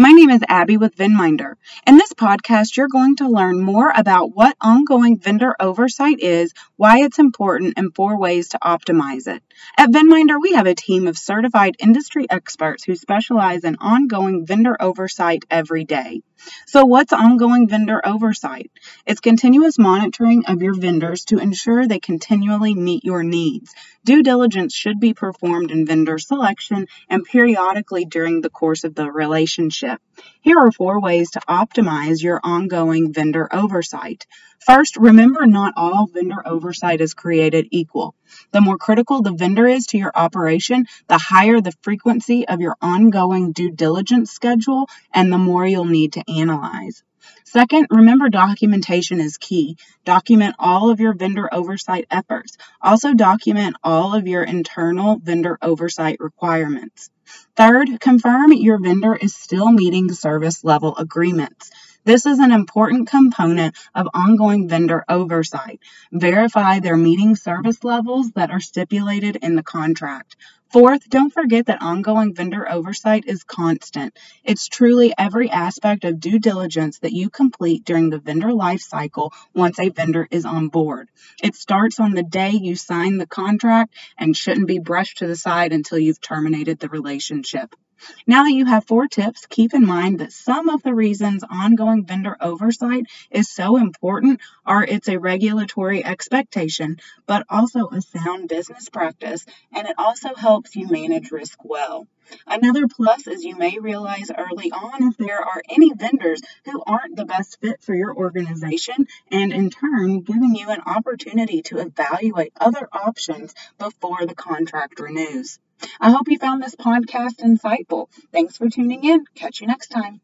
My name is Abby with Venminder. In this podcast, you're going to learn more about what ongoing vendor oversight is, why it's important, and four ways to optimize it. At Venminder, we have a team of certified industry experts who specialize in ongoing vendor oversight every day. So, what's ongoing vendor oversight? It's continuous monitoring of your vendors to ensure they continually meet your needs. Due diligence should be performed in vendor selection and periodically during the course of the relationship. Here are four ways to optimize your ongoing vendor oversight. First, remember not all vendor oversight is created equal. The more critical the vendor is to your operation, the higher the frequency of your ongoing due diligence schedule and the more you'll need to analyze. Second, remember documentation is key. Document all of your vendor oversight efforts. Also, document all of your internal vendor oversight requirements. Third, confirm your vendor is still meeting service level agreements. This is an important component of ongoing vendor oversight. Verify they're meeting service levels that are stipulated in the contract. Fourth, don't forget that ongoing vendor oversight is constant. It's truly every aspect of due diligence that you complete during the vendor life cycle once a vendor is on board. It starts on the day you sign the contract and shouldn't be brushed to the side until you've terminated the relationship. Now that you have four tips, keep in mind that some of the reasons ongoing vendor oversight is so important are it's a regulatory expectation, but also a sound business practice, and it also helps you manage risk well. Another plus is you may realize early on if there are any vendors who aren't the best fit for your organization, and in turn, giving you an opportunity to evaluate other options before the contract renews. I hope you found this podcast insightful. Thanks for tuning in. Catch you next time.